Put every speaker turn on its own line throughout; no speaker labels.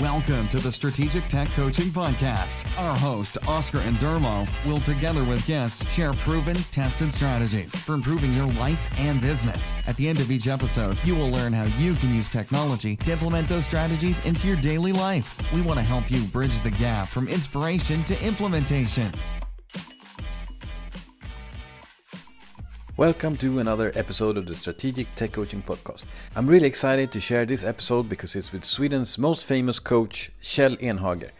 Welcome to the Strategic Tech Coaching Podcast. Our host, Oscar Andermo, will together with guests share proven, tested strategies for improving your life and business. At the end of each episode, you will learn how you can use technology to implement those strategies into your daily life. We want to help you bridge the gap from inspiration to implementation.
Welcome to another episode of the Strategic Tech Coaching Podcast. I'm really excited to share this episode because it's with Sweden's most famous coach, Kjell Enhager.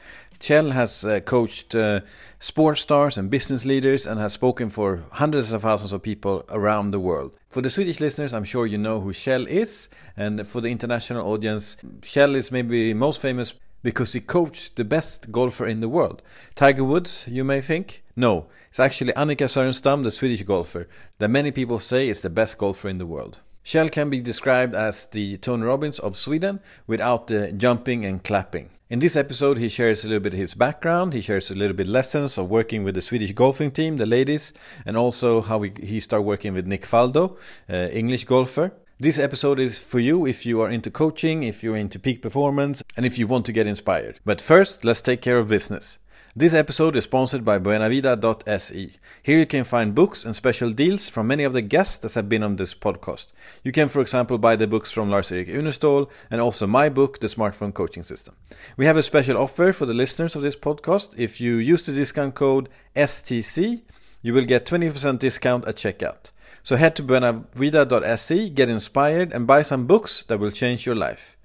Kjell has uh, coached uh, sports stars and business leaders and has spoken for hundreds of thousands of people around the world. For the Swedish listeners, I'm sure you know who Kjell is, and for the international audience, Kjell is maybe most famous because he coached the best golfer in the world. Tiger Woods, you may think? No, it's actually Annika Sörenstam, the Swedish golfer, that many people say is the best golfer in the world. Kjell can be described as the Tony Robbins of Sweden without the jumping and clapping. In this episode, he shares a little bit his background, he shares a little bit lessons of working with the Swedish golfing team, the ladies, and also how he, he started working with Nick Faldo, uh, English golfer. This episode is for you if you are into coaching, if you're into peak performance, and if you want to get inspired. But first, let's take care of business. This episode is sponsored by buenavida.se. Here you can find books and special deals from many of the guests that have been on this podcast. You can, for example, buy the books from Lars-Erik Unestål and also my book, The Smartphone Coaching System. We have a special offer for the listeners of this podcast. If you use the discount code STC, you will get 20% discount at checkout. So head to buenavida.se, get inspired, and buy some books that will change your life.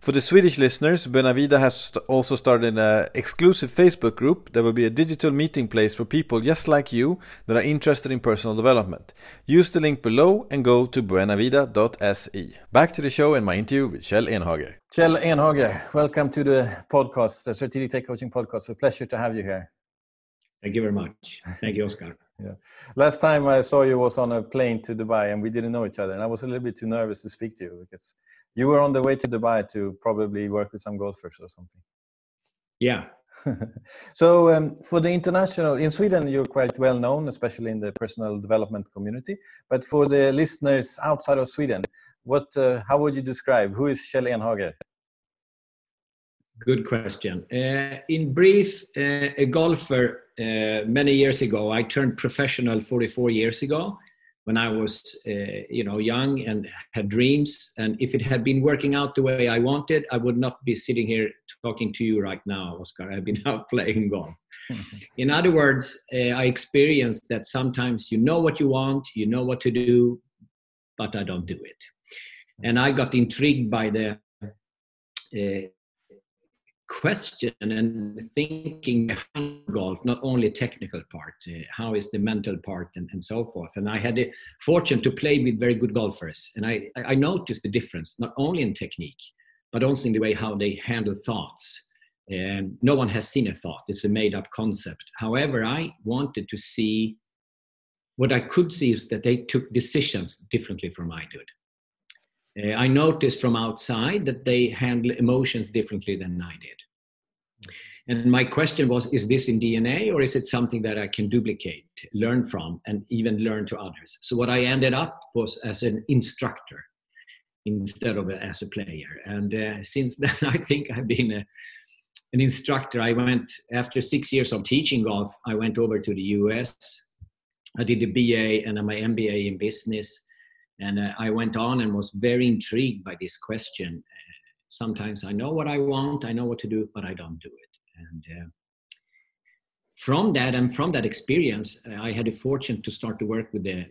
For the Swedish listeners, Buenavida has st- also started an uh, exclusive Facebook group that will be a digital meeting place for people just like you that are interested in personal development. Use the link below and go to buenavida.se. Back to the show and my interview with Kjell Enhager. Kjell Enhager, welcome to the podcast, the Strategic Tech Coaching Podcast. It's a pleasure to have you here.
Thank you very much. Thank you, Oscar.
Yeah. Last time I saw you was on a plane to Dubai, and we didn't know each other, and I was a little bit too nervous to speak to you because you were on the way to Dubai to probably work with some golfers or something.
Yeah.
so um, for the international in Sweden, you're quite well known, especially in the personal development community. But for the listeners outside of Sweden, what uh, how would you describe who is Kjell Enhager?
Good question. Uh, in brief, uh, a golfer uh, many years ago. I turned professional 44 years ago when I was, uh, you know, young and had dreams. And if it had been working out the way I wanted, I would not be sitting here talking to you right now, Oscar. I've been out playing golf. in other words, uh, I experienced that sometimes you know what you want, you know what to do, but I don't do it. And I got intrigued by the uh, question and thinking golf, not only technical part, uh, how is the mental part and, and so forth. And I had the fortune to play with very good golfers. And I, I noticed the difference, not only in technique, but also in the way how they handle thoughts. And no one has seen a thought, it's a made up concept. However, I wanted to see what I could see is that they took decisions differently from I did. Uh, I noticed from outside that they handle emotions differently than I did. And my question was is this in DNA or is it something that I can duplicate, learn from, and even learn to others? So, what I ended up was as an instructor instead of a, as a player. And uh, since then, I think I've been a, an instructor. I went, after six years of teaching golf, I went over to the US. I did a BA and my MBA in business. And uh, I went on and was very intrigued by this question. Uh, sometimes I know what I want, I know what to do, but I don't do it. And uh, from that and from that experience, uh, I had the fortune to start to work with the,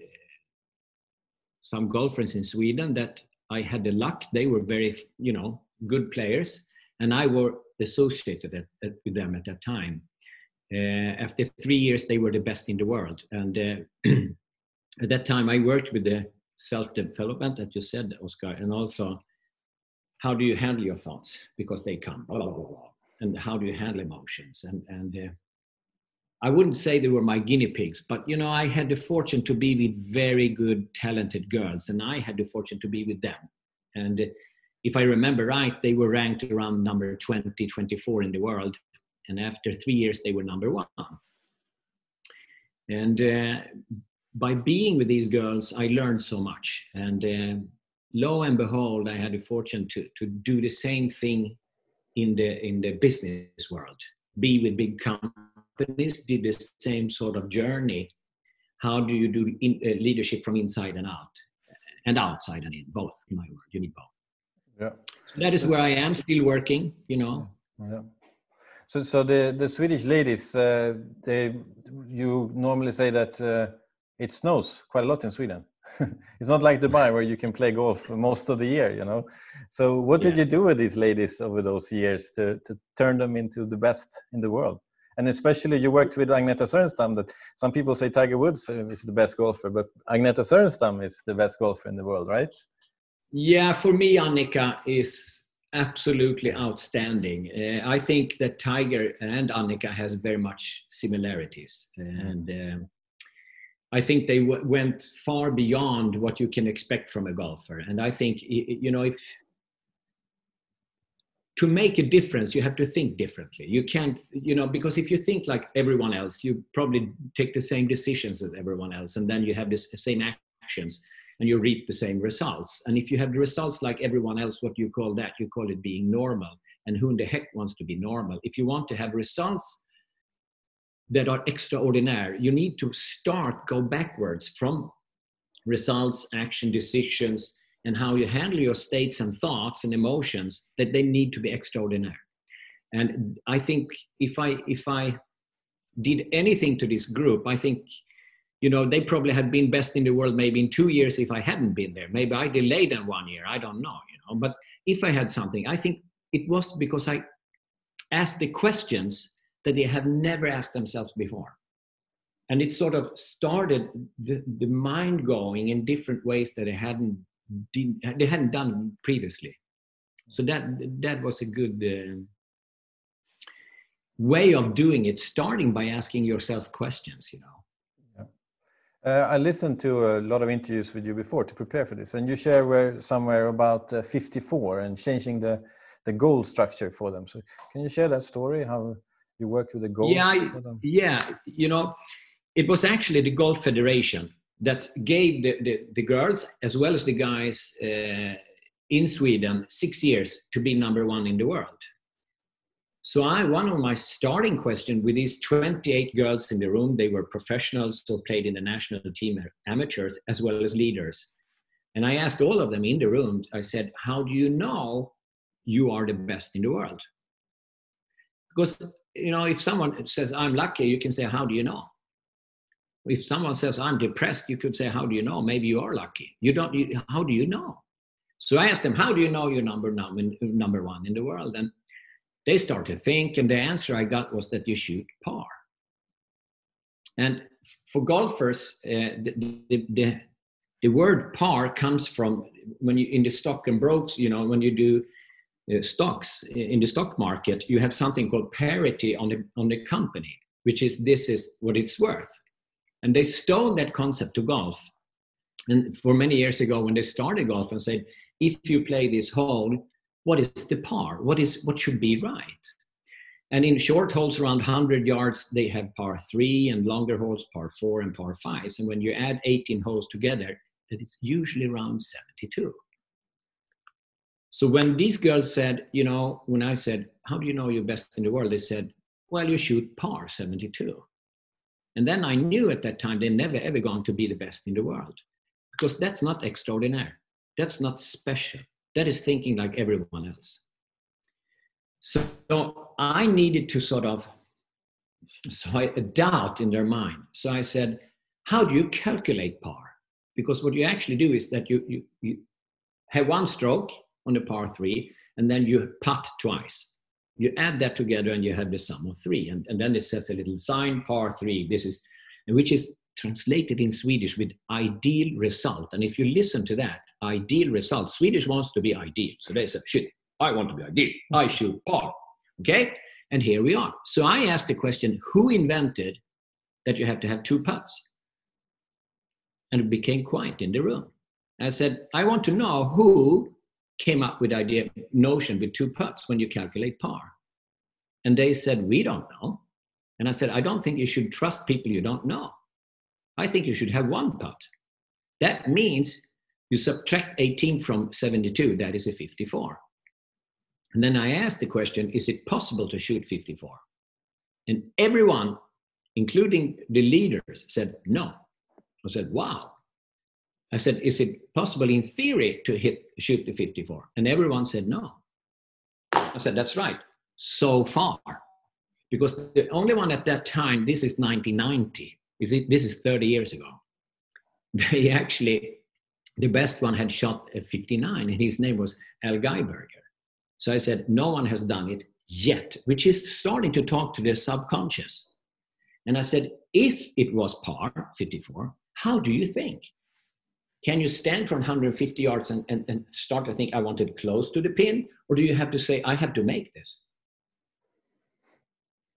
some golfers in Sweden that I had the luck. They were very, you know, good players, and I were associated at, at, with them at that time. Uh, after three years, they were the best in the world, and uh, at that time, I worked with the self-development that you said, Oscar, and also how do you handle your thoughts because they come, blah, blah, blah, and how do you handle emotions, and and uh, I wouldn't say they were my guinea pigs, but you know, I had the fortune to be with very good, talented girls, and I had the fortune to be with them. And uh, if I remember right, they were ranked around number 20, 24 in the world, and after three years, they were number one. And uh, by being with these girls, I learned so much. And uh, lo and behold, I had the fortune to, to do the same thing in the in the business world, be with big companies, did the same sort of journey. How do you do in, uh, leadership from inside and out, and outside and in both? In my word, you need both.
Yeah.
So that is where I am still working. You know.
Yeah. So, so the the Swedish ladies, uh, they you normally say that uh, it snows quite a lot in Sweden. it's not like Dubai where you can play golf most of the year, you know. So, what did you do with these ladies over those years to to turn them into the best in the world? And especially, you worked with Annika Sörenstam. That some people say Tiger Woods is the best golfer, but Annika Sörenstam is the best golfer in the world, right?
Yeah, for me, Annika is absolutely outstanding. Uh, I think that Tiger and Annika has very much similarities, and um, I think they w- went far beyond what you can expect from a golfer. And I think you know if to make a difference you have to think differently you can't you know because if you think like everyone else you probably take the same decisions as everyone else and then you have the same actions and you reap the same results. And if you have the results like everyone else, what you call that? You call it being normal. And who in the heck wants to be normal? If you want to have results that are extraordinary, you need to start, go backwards from results, action, decisions, and how you handle your states and thoughts and emotions, that they need to be extraordinary. And I think if I if I did anything to this group, I think you know, they probably had been best in the world maybe in two years if I hadn't been there. Maybe I delayed them one year. I don't know, you know. But if I had something, I think it was because I asked the questions that they have never asked themselves before. And it sort of started the, the mind going in different ways that they hadn't they hadn't done previously. So that that was a good uh, way of doing it, starting by asking yourself questions, you know
uh, I listened to a lot of interviews with you before to prepare for this, and you share where, somewhere about uh, 54 and changing the the goal structure for them. So, can you share that story? How you worked with the goals?
Yeah, I, yeah. You know, it was actually the Golf Federation that gave the, the, the girls as well as the guys uh, in Sweden six years to be number one in the world. So I, one of my starting questions with these 28 girls in the room, they were professionals who played in the national team, amateurs as well as leaders. And I asked all of them in the room, I said, how do you know you are the best in the world? Because, you know, if someone says, I'm lucky, you can say, how do you know? If someone says, I'm depressed, you could say, how do you know? Maybe you are lucky. You don't, you, how do you know? So I asked them, how do you know you're number, number, one in the world? And they start to think, and the answer I got was that you shoot par. And for golfers, uh, the, the, the, the, word par comes from when you in the stock and brokes, you know, when you do Uh, stocks in the stock market, you have something called parity on the on the company, which is this is what it's worth. And they stole that concept to golf. And for many years ago, when they started golf and said, if you play this hole, what is the par? What is what should be right? And in short holes around 100 yards, they have par three, and longer holes par four and par fives. And when you add 18 holes together, that is usually around 72. So when these girls said, you know, when I said, how do you know you're best in the world? They said, well, you shoot par 72. And then I knew at that time they're never ever going to be the best in the world because that's not extraordinary. That's not special. That is thinking like everyone else. So, so I needed to sort of so I, a doubt in their mind. So I said, how do you calculate par? Because what you actually do is that you, you, you have one stroke on the par three, and then you putt twice. You add that together and you have the sum of three. And, and then it says a little sign, par three. This is, which is translated in Swedish with ideal result. And if you listen to that, ideal result, Swedish wants to be ideal. So they say, shit, I want to be ideal. I shoot par. Okay? And here we are. So I asked the question, who invented that you have to have two putts? And it became quiet in the room. I said, I want to know who came up with idea notion with two putts when you calculate par. And they said, we don't know. And I said, I don't think you should trust people you don't know. I think you should have one putt. That means you subtract 18 from 72, that is a 54. And then I asked the question Is it possible to shoot 54? And everyone, including the leaders, said no. I said, Wow. I said, Is it possible in theory to hit shoot the 54? And everyone said no. I said, That's right. So far. Because the only one at that time, this is 1990, this is 30 years ago. They actually, the best one had shot a 59, and his name was Al Geiberger. So I said, No one has done it yet, which is starting to talk to the subconscious. And I said, If it was par 54, how do you think? Can you stand from 150 yards and, and, and start to think, I wanted close to the pin? Or do you have to say, I have to make this?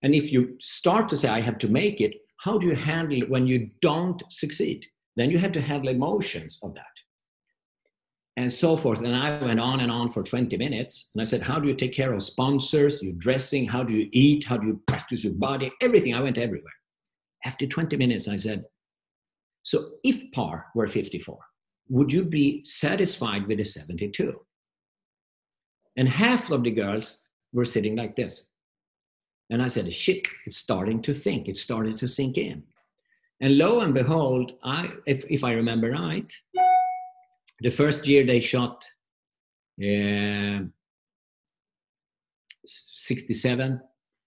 And if you start to say, I have to make it, how do you handle it when you don't succeed? Then you have to handle emotions of that. And so forth. And I went on and on for 20 minutes. And I said, How do you take care of sponsors, your dressing? How do you eat? How do you practice your body? Everything. I went everywhere. After 20 minutes, I said, So if par were 54, would you be satisfied with a 72? And half of the girls were sitting like this. And I said, shit, it's starting to think. It's starting to sink in. And lo and behold, I, if, if I remember right, the first year they shot uh, 67,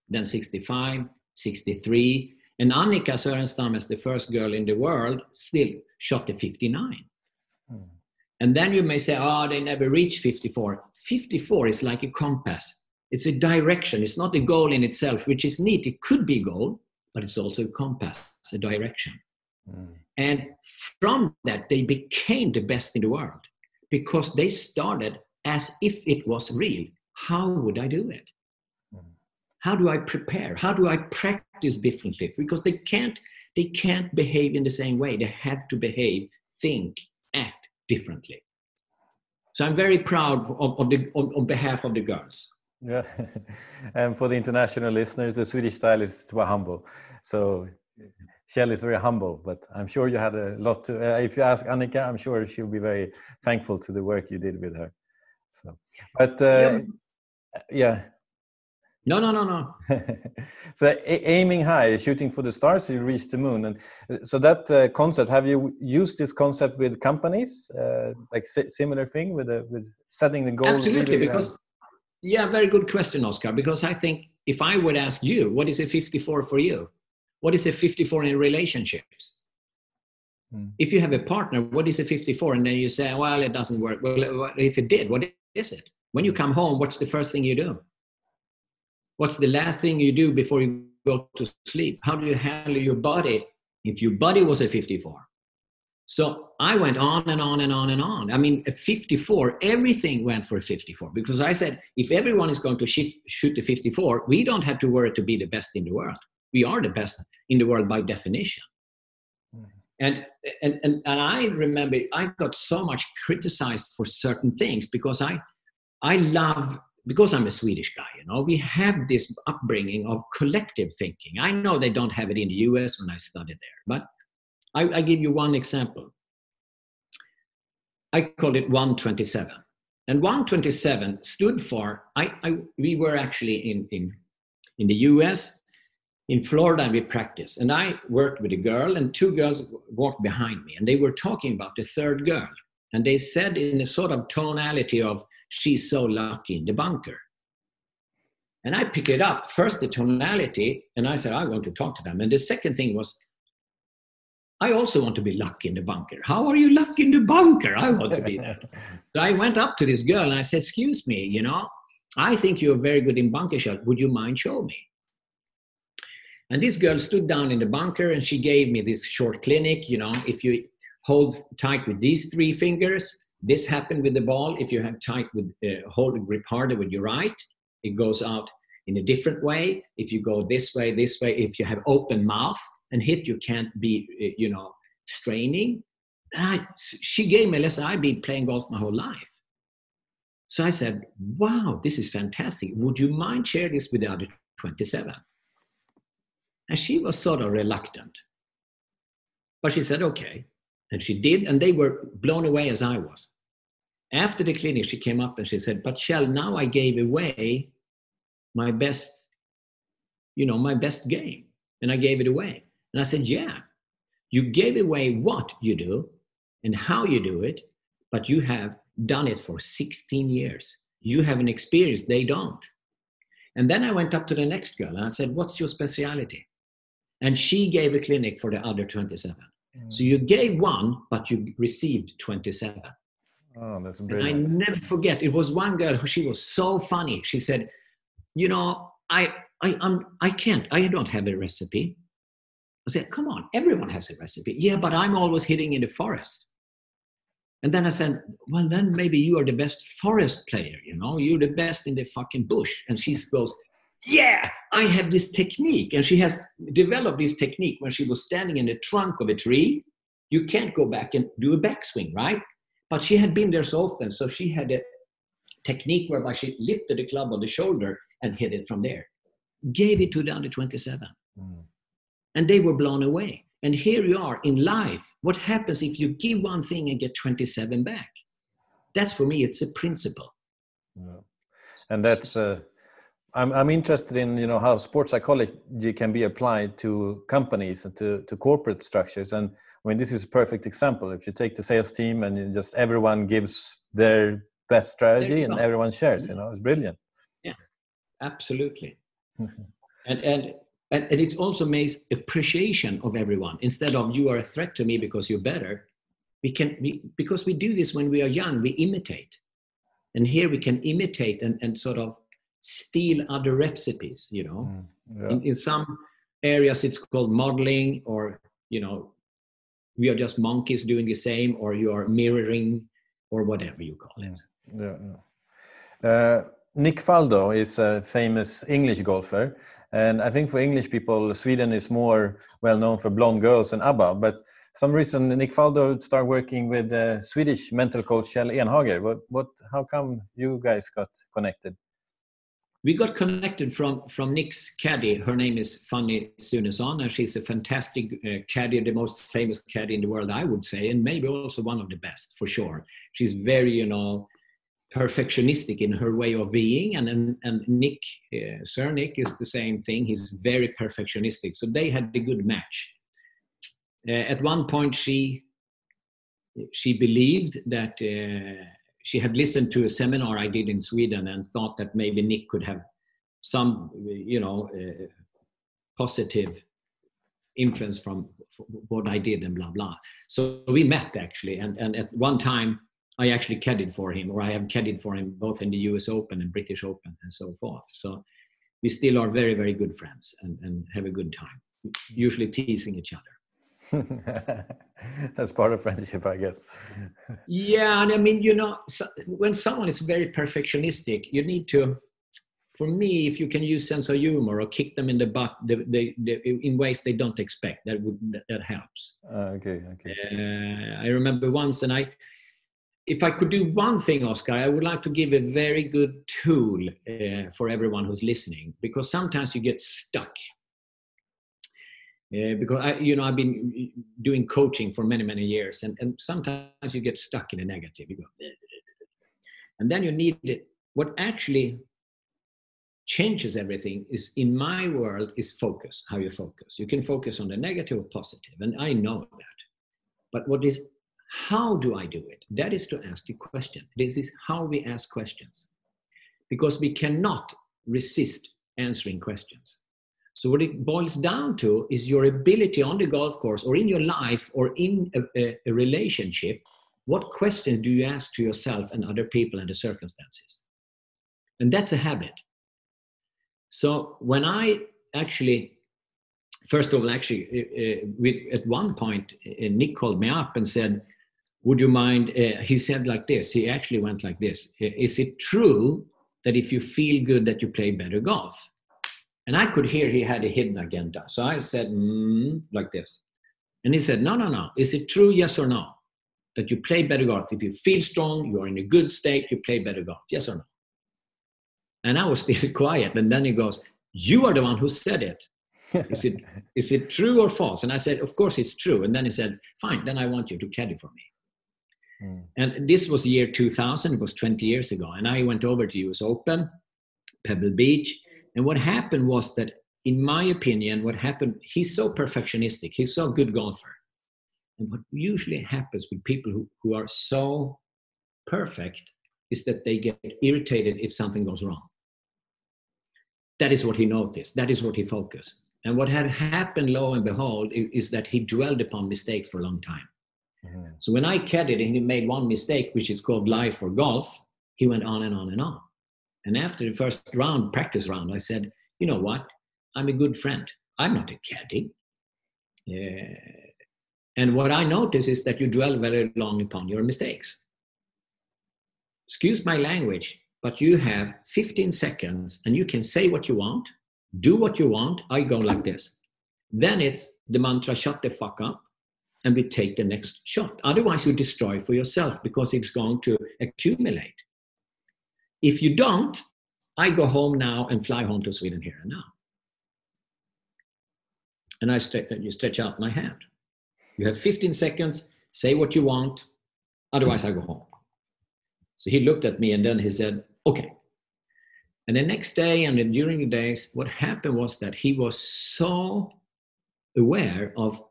then 65, 63. And Annika Sörenstam, as the first girl in the world, still shot the 59. Mm. And then you may say, oh, they never reached 54. 54 is like a compass. It's a direction. It's not a goal in itself, which is neat. It could be a goal, but it's also a compass, a direction. Mm. And from that, they became the best in the world because they started as if it was real. How would I do it? Mm. How do I prepare? How do I practice differently? Because they can't, they can't behave in the same way. They have to behave, think, act differently. So I'm very proud of, of the, on, on behalf of the girls.
Yeah, and for the international listeners, the Swedish style is to be humble. So Kjell is very humble, but I'm sure you had a lot to. Uh, if you ask Annika, I'm sure she'll be very thankful to the work you did with her. So, but uh, yeah. yeah.
No, no, no, no.
so aiming high, shooting for the stars, you reach the moon, and uh, so that uh, concept. Have you used this concept with companies, uh, like similar thing with the, with setting the goal?
Absolutely, really because yeah, very good question, Oscar. Because I think if I would ask you, what is a 54 for you? What is a 54 in relationships? Hmm. If you have a partner, what is a 54? And then you say, well, it doesn't work. Well, if it did, what is it? When you come home, what's the first thing you do? What's the last thing you do before you go to sleep? How do you handle your body if your body was a 54? So I went on and on and on and on. I mean, at 54, everything went for a 54 because I said, if everyone is going to shift, shoot the 54, we don't have to worry to be the best in the world. We are the best in the world by definition. Mm. And, and, and, and I remember I got so much criticized for certain things because I, I love, because I'm a Swedish guy, you know, we have this upbringing of collective thinking. I know they don't have it in the US when I studied there, but I, I give you one example. I called it 127. And 127 stood for, I, I, we were actually in, in, in the US, in Florida, and we practiced. And I worked with a girl, and two girls walked behind me, and they were talking about the third girl. And they said in a sort of tonality of, she's so lucky in the bunker. And I picked it up, first the tonality, and I said, I want to talk to them. And the second thing was, I also want to be lucky in the bunker. How are you lucky in the bunker? I want to be there. so I went up to this girl and I said, Excuse me, you know, I think you're very good in bunker shot. Would you mind show me? And this girl stood down in the bunker and she gave me this short clinic. You know, if you hold tight with these three fingers, this happened with the ball. If you have tight with, uh, hold the grip harder with your right, it goes out in a different way. If you go this way, this way, if you have open mouth, and hit you can't be eh, you know straining. I, she gave me a lesson. I've been playing golf my whole life. So i said wow this is fantastic. Would you mind share this with the other 27 and she was sort of reluctant. But she said okay. And she did and they were blown away as i was after the clinic, she came up and she said, But Kjell, now I gave away my best, you know, my best game. And I gave it away. And I said, Yeah, you gave away what you do and how you do it, but you have done it for 16 years. You have an experience they don't. And then I went up to the next girl and I said, What's your speciality? And she gave a clinic for the other 27. Mm. So you gave one, but you received 27.
Oh, that's
brilliant. And I never forget. It was one girl who she was so funny. She said, "You know, I, I, I'm, I can't. I don't have a recipe." I said, "Come on, everyone has a recipe." Yeah, but I'm always hitting in the forest. And then I said, "Well, then maybe you are the best forest player. You know, you're the best in the fucking bush." And she goes, "Yeah, I have this technique." And she has developed this technique when she was standing in the trunk of a tree. You can't go back and do a backswing, right? But she had been there so often, so she had a technique whereby she lifted the club on the shoulder and hit it from there. Gave it to the under 27. Mm. And they were blown away. And here you are in life. What happens if you give one thing and get 27 back? That's for me, it's a principle.
Yeah. And that's, uh, I'm, I'm interested in, you know, how sports psychology can be applied to companies and to, to corporate structures. And I mean, this is a perfect example. If you take the sales team and just everyone gives their best strategy and everyone shares, you know, it's brilliant.
Yeah, absolutely. and, and and, and it also makes appreciation of everyone instead of you are a threat to me because you're better we can we, because we do this when we are young we imitate and here we can imitate and, and sort of steal other recipes you know mm, yeah. in, in some areas it's called modeling or you know we are just monkeys doing the same or you are mirroring or whatever you call it.
Yeah, yeah. Uh, nick faldo is a famous english golfer and i think for english people sweden is more well known for blonde girls and abba but some reason nick faldo started working with the swedish mental coach kjell enhager. What, what how come you guys got connected
we got connected from from Nick's caddy. Her name is Fanny Sunesson, and she's a fantastic uh, caddy, the most famous caddy in the world, I would say, and maybe also one of the best for sure. She's very, you know, perfectionistic in her way of being, and and, and Nick, uh, Sir Nick, is the same thing. He's very perfectionistic, so they had a good match. Uh, at one point, she she believed that uh, she had listened to a seminar I did in Sweden and thought that maybe Nick could have some, you know, uh, positive influence from what I did and blah blah. So we met actually, and and at one time I actually caddied for him, or I have caddied for him both in the U.S. Open and British Open and so forth. So we still are very very good friends and and have a good time, usually teasing each other.
That's part of friendship, I guess.
yeah, and I mean, you know, so when someone is very perfectionistic, you need to. For me, if you can use sense of humor or kick them in the butt the, the, the, in ways they don't expect, that would that helps.
Uh, okay, okay.
Uh, I remember once, and I, if I could do one thing, Oscar, I would like to give a very good tool uh, for everyone who's listening, because sometimes you get stuck uh, because I, you know, I've been doing coaching for many, many years, and, and sometimes you get stuck in a negative. You go, and then you need it. What actually changes everything is, in my world, is focus. How you focus. You can focus on the negative or positive, and I know that. But what is how do I do it? That is to ask the question. This is how we ask questions, because we cannot resist answering questions. So what it boils down to is your ability on the golf course or in your life or in a, a, a relationship. What questions do you ask to yourself and other people and the circumstances? And that's a habit. So when I actually, first of all, actually, uh, with, at one point, uh, Nick called me up and said, would you mind uh, he said like this he actually went like this is it true that if you feel good that you play better golf and I could hear he had a hidden agenda. So I said, mm, like this. And he said, No, no, no. Is it true, yes or no? That you play better golf? If you feel strong, you are in a good state, you play better golf. Yes or no? And I was still quiet. And then he goes, You are the one who said it. is it is it true or false? And I said, Of course it's true. And then he said, Fine, then I want you to caddy for me. Mm. And this was year 2000, it was 20 years ago. And I went over to US Open, Pebble Beach. And what happened was that, in my opinion, what happened, he's so perfectionistic, he's so good golfer. And what usually happens with people who, who are so perfect is that they get irritated if something goes wrong. That is what he noticed, that is what he focused. And what had happened, lo and behold, is that he dwelled upon mistakes for a long time. Mm-hmm. So when I caddied and he made one mistake, which is called live for golf, he went on and on and on. And after the first round, practice round, I said, you know what? I'm a good friend. I'm not a caddy. And what I notice is that you dwell very long upon your mistakes. Excuse my language, but you have 15 seconds and you can say what you want, do what you want. I go like this. Then it's the mantra shut the fuck up and we take the next shot. Otherwise, you destroy for yourself because it's going to accumulate. If you don't, I go home now and fly home to Sweden here and now. And I st- you stretch out my hand. You have 15 seconds, say what you want, otherwise, I go home. So he looked at me and then he said, Okay. And the next day and during the days, what happened was that he was so aware of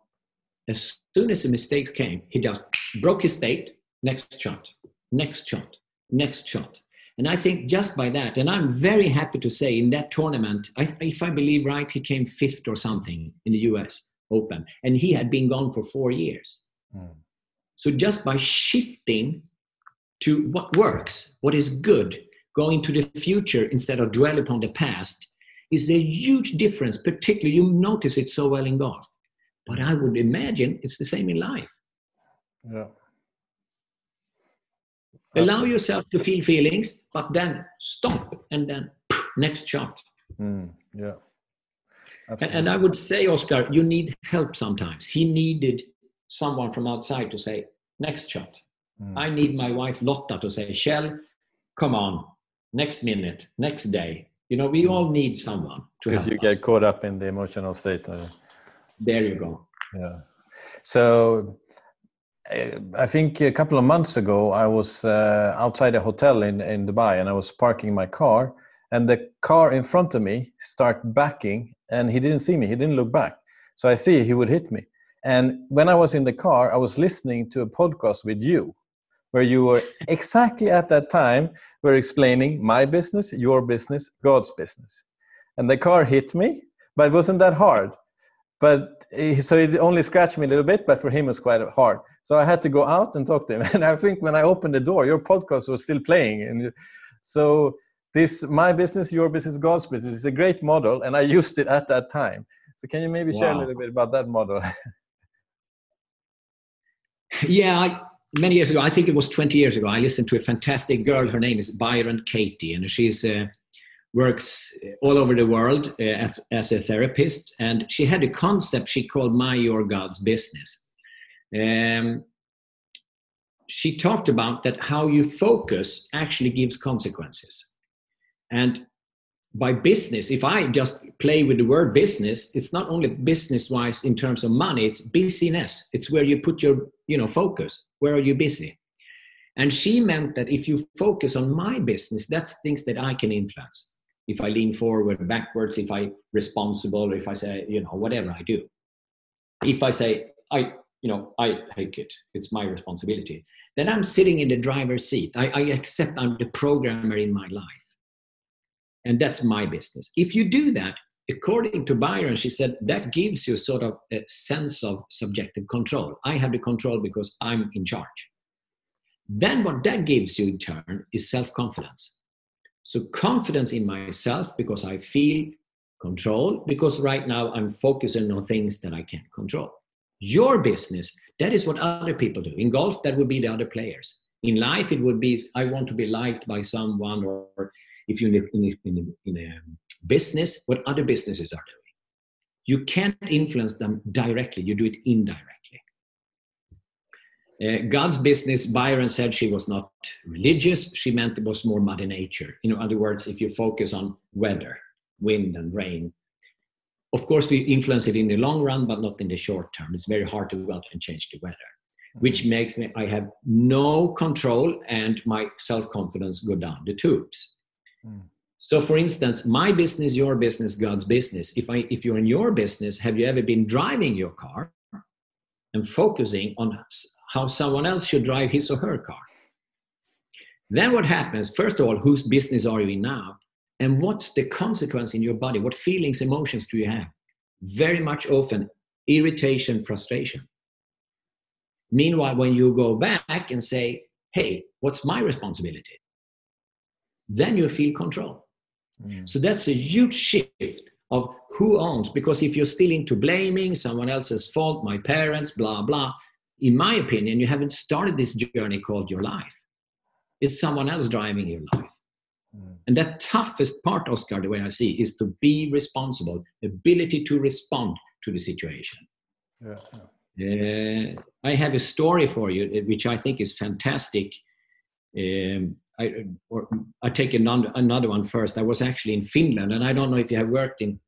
as soon as a mistake came, he just broke his state, next shot, next shot, next shot. And I think just by that, and I'm very happy to say in that tournament, I, if I believe right, he came fifth or something in the US Open, and he had been gone for four years. Mm. So just by shifting to what works, what is good, going to the future instead of dwell upon the past, is a huge difference. Particularly, you notice it so well in golf. But I would imagine it's the same in life.
Yeah.
Allow yourself to feel feelings, but then stop and then next shot.
Mm, yeah.
And, and, I would say, Oscar, you need help sometimes. He needed someone from outside to say, next shot. Mm. I need my wife Lotta to say, Kjell, come on, next minute, next day. You know, we mm. all need someone to
Because you us. get caught up in the emotional state. Uh,
there you go.
Yeah. So I think a couple of months ago, I was uh, outside a hotel in, in Dubai and I was parking my car, and the car in front of me start backing, and he didn't see me. He didn't look back. So I see he would hit me. And when I was in the car, I was listening to a podcast with you, where you were exactly at that time were explaining my business, your business, God's business. And the car hit me, but it wasn't that hard but so it only scratched me a little bit but for him it was quite hard so i had to go out and talk to him. And i think when i opened the door your podcast was still playing. And so this my business your business god's business is a great model and i used it at that time. So can you maybe wow. share a little bit about that model?
Yeah I, many years ago i think it was 20 years ago i listened to a fantastic girl. Her name is byron katie and she's uh, works all over the world uh, as, as a therapist, and she had a concept she called My Your God's Business. Um, she talked about that how you focus actually gives consequences. And by business, if I just play with the word business, it's not only business wise in terms of money, it's busyness. It's where you put your you know, focus. Where are you busy? And she meant that if you focus on my business, that's things that I can influence if I lean forward, backwards, if I responsible, if I say, you know, whatever I do. If I say, I, you know, I take it, it's my responsibility, then I'm sitting in the driver's seat. I, I accept I'm the programmer in my life. And that's my business. If you do that, according to Byron, she said that gives you sort of a sense of subjective control. I have the control because I'm in charge. Then what that gives you in turn is self confidence. So confidence in myself because I feel control, because right now I'm focusing on things that I can't control. Your business, that is what other people do. In golf, that would be the other players. In life, it would be I want to be liked by someone, or if you're in a, in in a business, what other businesses are doing. You can't influence them directly, you do it indirectly. Uh, God's business, Byron said she was not religious. She meant it was more Mother Nature. In other words, if you focus on weather, wind and rain, of course we influence it in the long run, but not in the short term. It's very hard to go out and change the weather. which makes me I have no control and my self-confidence go down the tubes. Mm. So for instance, my business, your business, God's business. If I if you're in your business, have you ever been driving your car and focusing on how someone else should drive his or her car? Then what happens? First of all, whose business are you in now? And what's the consequence in your body? What feelings, emotions do you have? Very much often irritation, frustration. Meanwhile, when you go back and say, hey, what's my responsibility? Then you feel control. Mm. So that's a huge shift of who owns, because if you're still into blaming someone else's fault, my parents, blah, blah, in my opinion, you haven't started this journey called your life. It's someone else driving your life. Mm. And the toughest part, Oscar, the way I see, is to be responsible, ability to respond to the situation. Yeah. Uh, I have a story for you, uh, which I think is fantastic. Um, I, or I take another, another one first. I was actually in Finland, and I don't know if you have worked in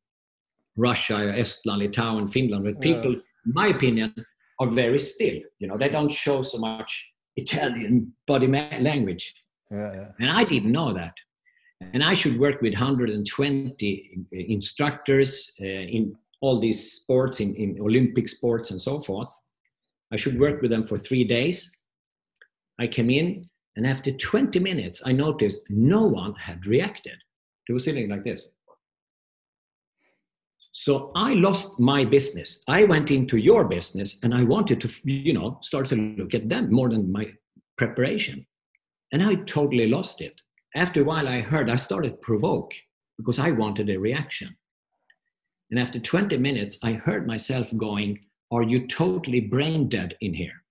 Russia, Estland, Litauen, Finland, but people, yeah. in my opinion, are very still. You know, they don't show so much Italian body language. Yeah, yeah. And I didn't know that. And I should work with 120 instructors uh, in all these sports, in, in Olympic sports and so forth. I should work with them for three days. I came in, and after 20 minutes, I noticed no one had reacted. They were sitting like this. So I lost my business. I went into your business and I wanted to, you know, start to look at them more than my preparation. And I totally lost it. After a while, I heard I started provoke because I wanted a reaction. And after 20 minutes, I heard myself going, Are you totally brain dead in here?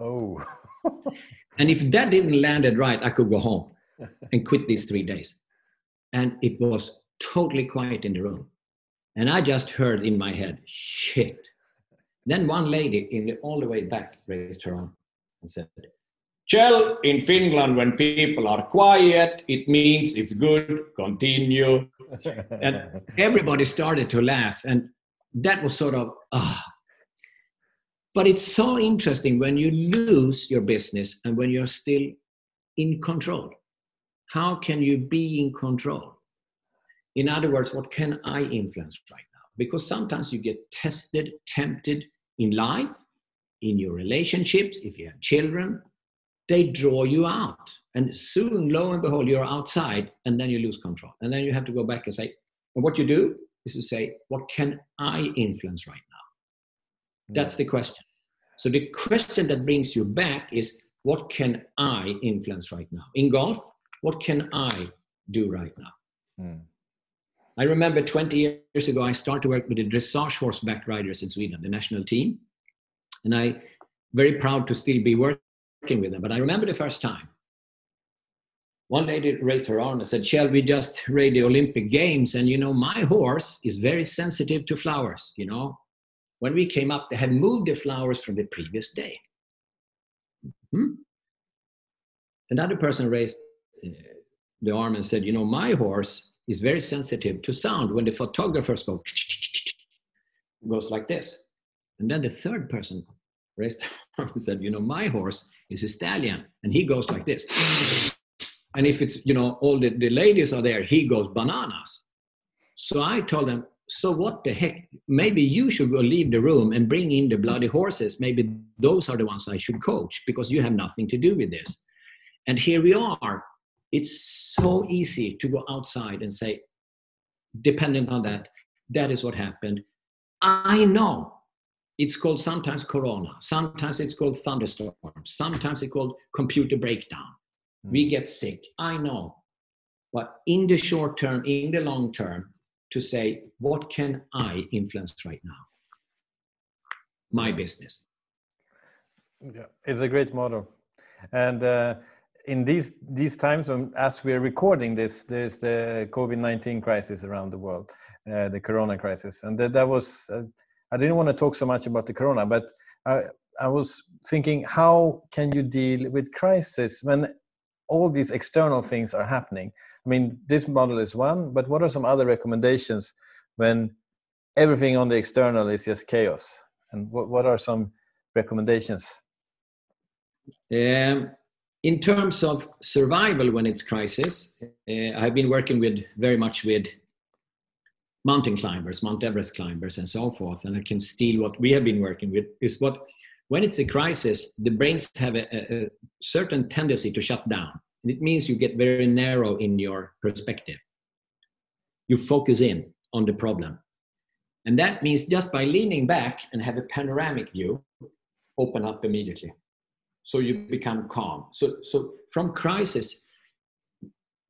Oh.
and if that didn't land landed right, I could go home and quit these three days. And it was totally quiet in the room. And I just heard in my head, shit. Then one lady in the, all the way back raised her arm and said, Kjell, in Finland, when people are quiet, it means it's good, continue. and everybody started to laugh. And that was sort of, ah. But it's so interesting when you lose your business and when you're still in control. How can you be in control? In other words, what can I influence right now? Because sometimes you get tested, tempted in life, in your relationships, if you have children, they draw you out. And soon, lo and behold, you're outside and then you lose control. And then you have to go back and say, and what you do is to say, what can I influence right now? That's the question. So the question that brings you back is, what can I influence right now? In golf, what can I do right now? Mm. I remember 20 years ago, I started to work with the dressage horseback riders in Sweden, the national team. And I very proud to still be working with them. But I remember the first time. One lady raised her arm and said, Shall we just raid the Olympic Games? And you know, my horse is very sensitive to flowers. You know, when we came up, they had moved the flowers from the previous day. Hmm? Another person raised uh, the arm and said, You know, my horse is very sensitive to sound. When the photographers go, goes like this. And then the third person raised and said, you know, my horse is a stallion, and he goes like this. And if it's, you know, all the, the ladies are there, he goes bananas. So I told them, so what the heck? Maybe you should go leave the room and bring in the bloody horses. Maybe those are the ones I should coach because you have nothing to do with this. And here we are it's so easy to go outside and say, dependent on that, that is what happened. I know it's called sometimes corona, sometimes it's called thunderstorm, sometimes it's called computer breakdown. Mm. We get sick. I know. But in the short term, in the long term, to say, what can I influence right now? My business.
Yeah, it's a great model. And uh, in these these times when, as we're recording this there's the covid-19 crisis around the world uh, the corona crisis and that, that was uh, i didn't want to talk so much about the corona but I, I was thinking how can you deal with crisis when all these external things are happening? I mean this model is one but what are some other recommendations when everything on the external is just chaos? And what, what are some recommendations?
Um, in terms of survival when it's crisis, uh, I've been working with very much with mountain climbers, Mount Everest climbers, and so forth. And I can steal what we have been working with is what when it's a crisis, the brains have a, a, certain tendency to shut down. And It means you get very narrow in your perspective. You focus in on the problem. And that means just by leaning back and have a panoramic view, open up immediately so you become calm so so from crisis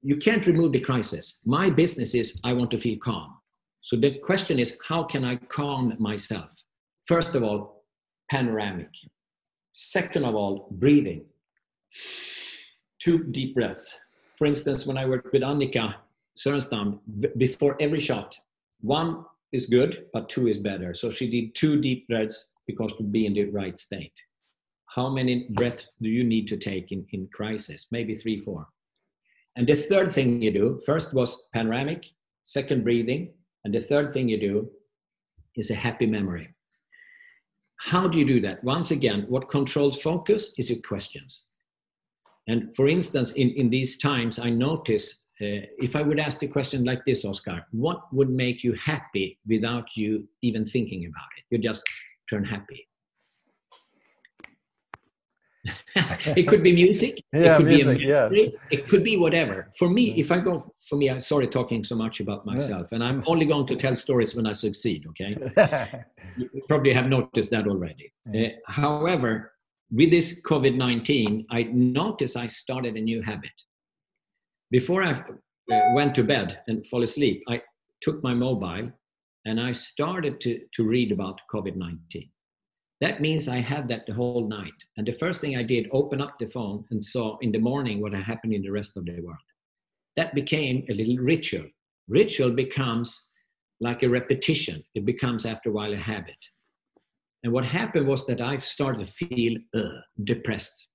you can't remove the crisis my business is i want to feel calm so the question is how can i calm myself? First of all panoramic. Second of all breathing. Two deep breaths. For instance when i worked with annika Sörenstam, before every shot one is good but two is better. So she did two deep breaths because to be in the right state. How many breaths do you need to take in, in crisis? Maybe three, four. And the third thing you do, first was panoramic, second breathing, and the third thing you do is a happy memory. How do you do that? Once again, what controls focus is your questions. And for instance, in, in these times, I notice uh, if I would ask the question like this, Oscar, what would make you happy without you even thinking about it? You just turn happy. it could be music.
Yeah,
it could
music,
be a
yeah.
It could be whatever. For me, if I go, for me, I'm sorry talking so much about myself, and I'm only going to tell stories when I succeed. Okay, you probably have noticed that already. Uh, however, with this COVID nineteen, I noticed I started a new habit. Before I uh, went to bed and fall asleep, I took my mobile and I started to to read about COVID nineteen. That means I had that the whole night. And the first thing I did, open up the phone and saw in the morning what had happened in the rest of the world. That became a little ritual. Ritual becomes like a repetition. It becomes after a while a habit. And what happened was that I started to feel uh, depressed.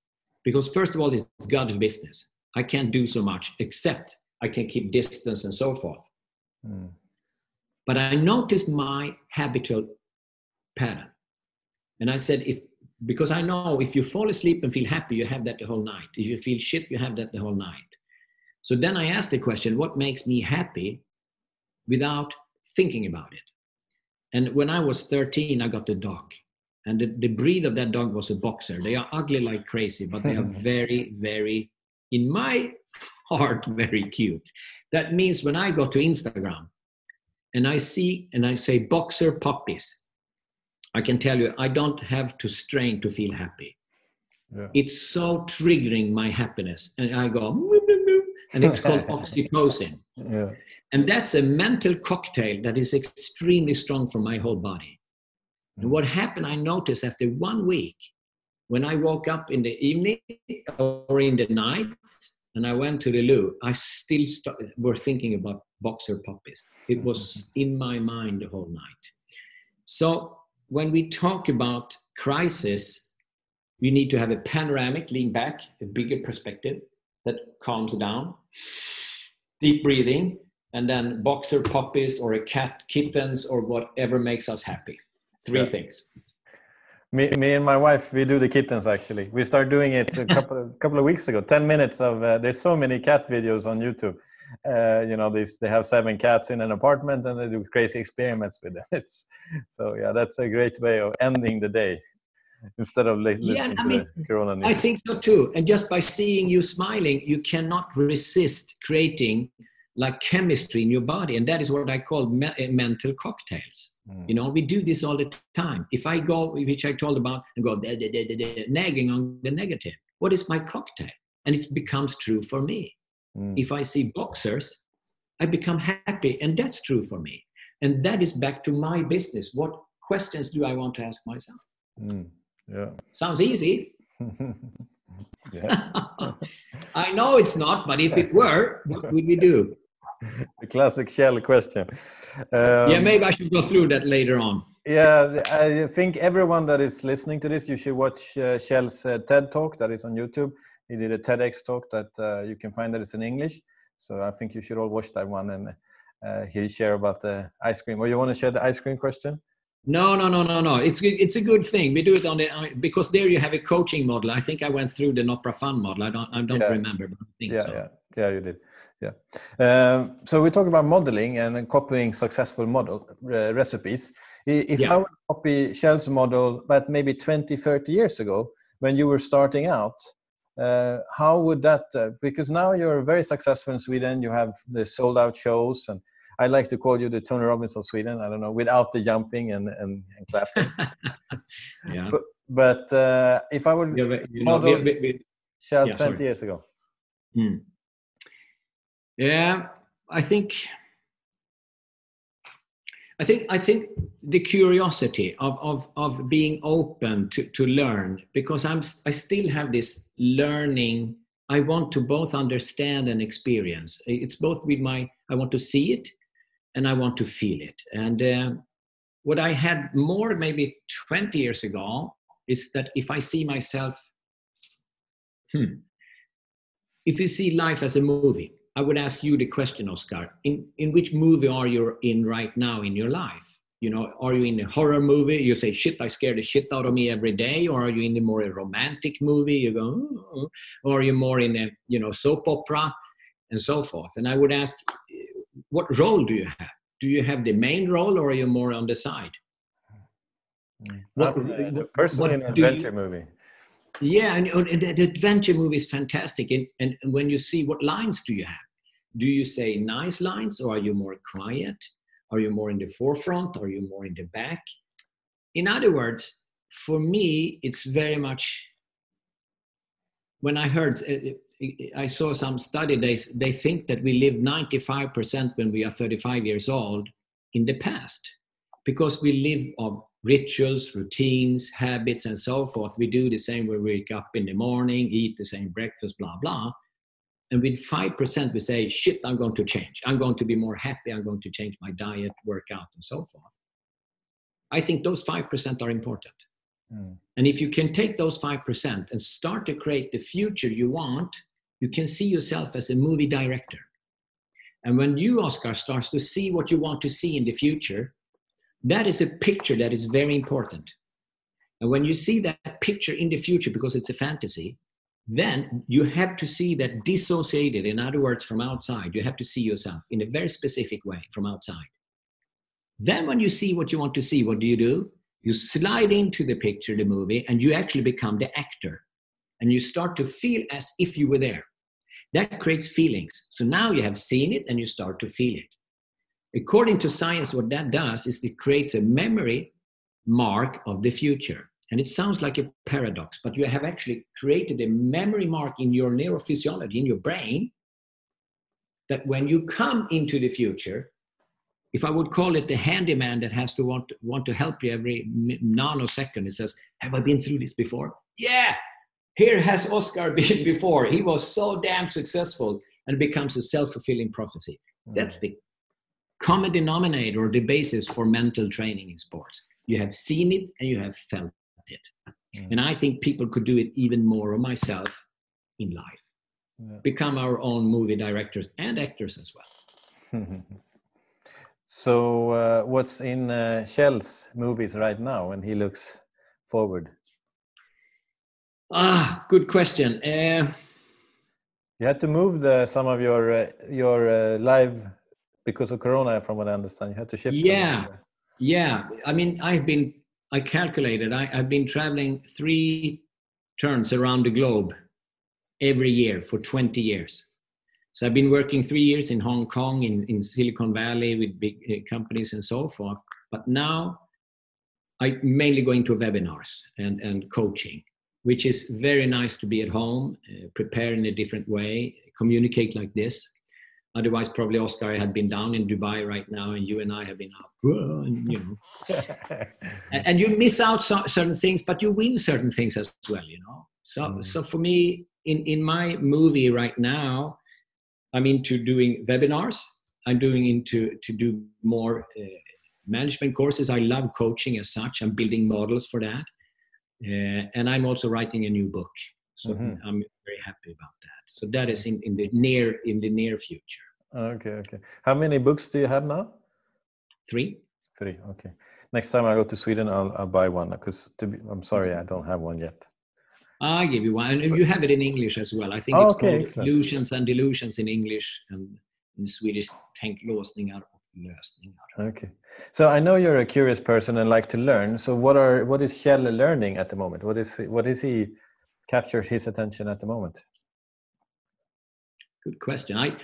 Because first of all, it's God's business. I can't do so much except I can keep distance and so forth.
Mm.
But I noticed my habitual pattern. And I said, if because I know if you fall asleep and feel happy, you have that the whole night. If you feel shit, you have that the whole night. So then I asked the question, what makes me happy without thinking about it? And when I was 13, I got a dog. And the, the breed of that dog was a boxer. They are ugly like crazy, but they are very, very, in my heart, very cute. That means when I go to Instagram and I see and I say boxer puppies, I can tell you, I don't have to strain to feel happy.
Yeah.
It's so triggering my happiness. And I go, and it's called oxytocin.
Yeah.
And that's a mental cocktail that is extremely strong for my whole body. And mm. what happened, I noticed after one week, when I woke up in the evening or in the night and I went to the loo, I still st- were thinking about boxer puppies. It was mm-hmm. in my mind the whole night. So when we talk about crisis, you need to have a panoramic, lean back, a bigger perspective that calms down, deep breathing, and then boxer puppies or a cat, kittens, or whatever makes us happy. Three
Yeah.
things.
Me, me and my wife, we do the kittens actually. We started doing it a couple, couple of weeks ago. Ten minutes of uh, there's so many cat videos on YouTube. Uh, you know, these they have seven cats in an apartment and they do crazy experiments with them. It's so yeah, that's a great way of ending the day instead of li-
Yeah,
listening
I
to
mean,
Corona
I think so too. And just by seeing you smiling, you cannot resist creating like chemistry in your body. And that is what I call me- uh, mental cocktails.
Mm.
You know, we do this all the time. If I go, which I told about, and go da, da, da, da, da, nagging on the negative, what is my cocktail? And it becomes true for me.
Mm.
If I see boxers, I become happy, and that's true for me. And that is back to my business. What questions do I want to ask myself?
Mm. Yeah.
Sounds easy. I know it's not, but if it were, what would we do?
The classic Kjell question. Um,
yeah, maybe I should go through that later on.
Yeah, I think everyone that is listening to this, you should watch uh, Kjell's uh, TED talk that is on YouTube. He did a TEDx talk that uh, you can find that is in English. So I think you should all watch that one and uh, he share about the ice cream. Or you want to share the ice cream question?
No, no, no, no, no. It's it's a good thing. We do it on the because there you have a coaching model. I think I went through the Nopra Fund model. I don't I don't yeah. remember, but I think
yeah,
so.
Yeah, yeah, you did. Yeah. Um, so we talk about modeling and copying successful model uh, recipes. If yeah. I would copy Kjell's model, but maybe 20, 30 years ago, when you were starting out, uh, how would that? Uh, because now you're very successful in Sweden. You have the sold out shows, and I like to call you the Tony Robbins of Sweden. I don't know, without the jumping and and, and clapping.
yeah.
But, but uh, if I would yeah, you know, model Kjell yeah, 20 sorry. years ago.
Hmm. Yeah, I think. I think I think the curiosity of, of, of being open to, to learn because I'm I still have this learning. I want to both understand and experience. It's both with my I want to see it, and I want to feel it. And uh, what I had more maybe 20 years ago is that if I see myself, hmm, if you see life as a movie, I would ask you the question, Oscar. In in which movie are you in right now in your life? You know, are you in a horror movie? You say, "Shit, I scare the shit out of me every day," or are you in a more romantic movie? You go, oh. or are you more in a you know soap opera, and so forth? And I would ask, what role do you have? Do you have the main role, or are you more on the side?
What, personally, what an adventure you, movie.
Yeah, and, and the adventure movie is fantastic. And, and when you see what lines do you have? Do you say nice lines or are you more quiet? Are you more in the forefront? Are you more in the back? In other words for me it's very much when i heard uh, uh, i saw some study they, they think that we live 95% when we are 35 years old in the past. Because we live of rituals routines habits and so forth. We do the same we wake up in the morning eat the same breakfast blah blah and with 5%, we say, shit, I'm going to change. I'm going to be more happy. I'm going to change my diet, workout, and so forth. I think those 5% are important. Mm. And if you can take those 5% and start to create the future you want, you can see yourself as a movie director. And when you, Oscar, starts to see what you want to see in the future, that is a picture that is very important. And when you see that picture in the future, because it's a fantasy, then you have to see that dissociated, in other words, from outside. You have to see yourself in a very specific way from outside. Then, when you see what you want to see, what do you do? You slide into the picture, the movie, and you actually become the actor. And you start to feel as if you were there. That creates feelings. So now you have seen it and you start to feel it. According to science, what that does is it creates a memory mark of the future. And it sounds like a paradox, but you have actually created a memory mark in your neurophysiology, in your brain, that when you come into the future, if I would call it the handyman that has to want, want to help you every nanosecond, it says, Have I been through this before? Yeah, here has Oscar been before. He was so damn successful, and it becomes a self fulfilling prophecy. Mm. That's the common denominator or the basis for mental training in sports. You have seen it and you have felt it. Mm. And I think people could do it even more, or myself, in life. Yeah. Become our own movie directors and actors as well.
so, uh, what's in uh, Kjell's movies right now when he looks forward?
Ah, good question. Uh,
you had to move the, some of your uh, your uh, live because of Corona, from what I understand. You had to ship.
Yeah, yeah. I mean, I've been I calculated, I, I've been traveling three turns around the globe every year for 20 years. So I've been working three years in Hong Kong, in, in Silicon Valley with big uh, companies and so forth. But now I'm mainly going to webinars and, and coaching, which is very nice to be at home, uh, prepare in a different way, communicate like this. Otherwise, probably Oscar had been down in Dubai right now, and you and I have been up. And, you know, and, and, you miss out so, certain things, but you win certain things as well. You know, so mm. so for me, in in my movie right now, I'm into doing webinars. I'm doing into to do more uh, management courses. I love coaching as such. I'm building models for that, uh, and I'm also writing a new book. So mm-hmm. I'm very happy about that. So that is in, in the near in the near future.
Okay, okay. How many books do you have now?
Three.
Three. Okay. Next time I go to Sweden, I'll, I'll buy one because I'm sorry, I don't have one yet.
I'll give you one. And you have it in English as well. I think
Oh,
it's
okay,
called
excellent.
illusions and delusions in English and in Swedish och lösningar.
Okay. So I know you're a curious person and like to learn. So what are what is Kjell learning at the moment? What is what is he captured his attention at the moment?
Good question. I,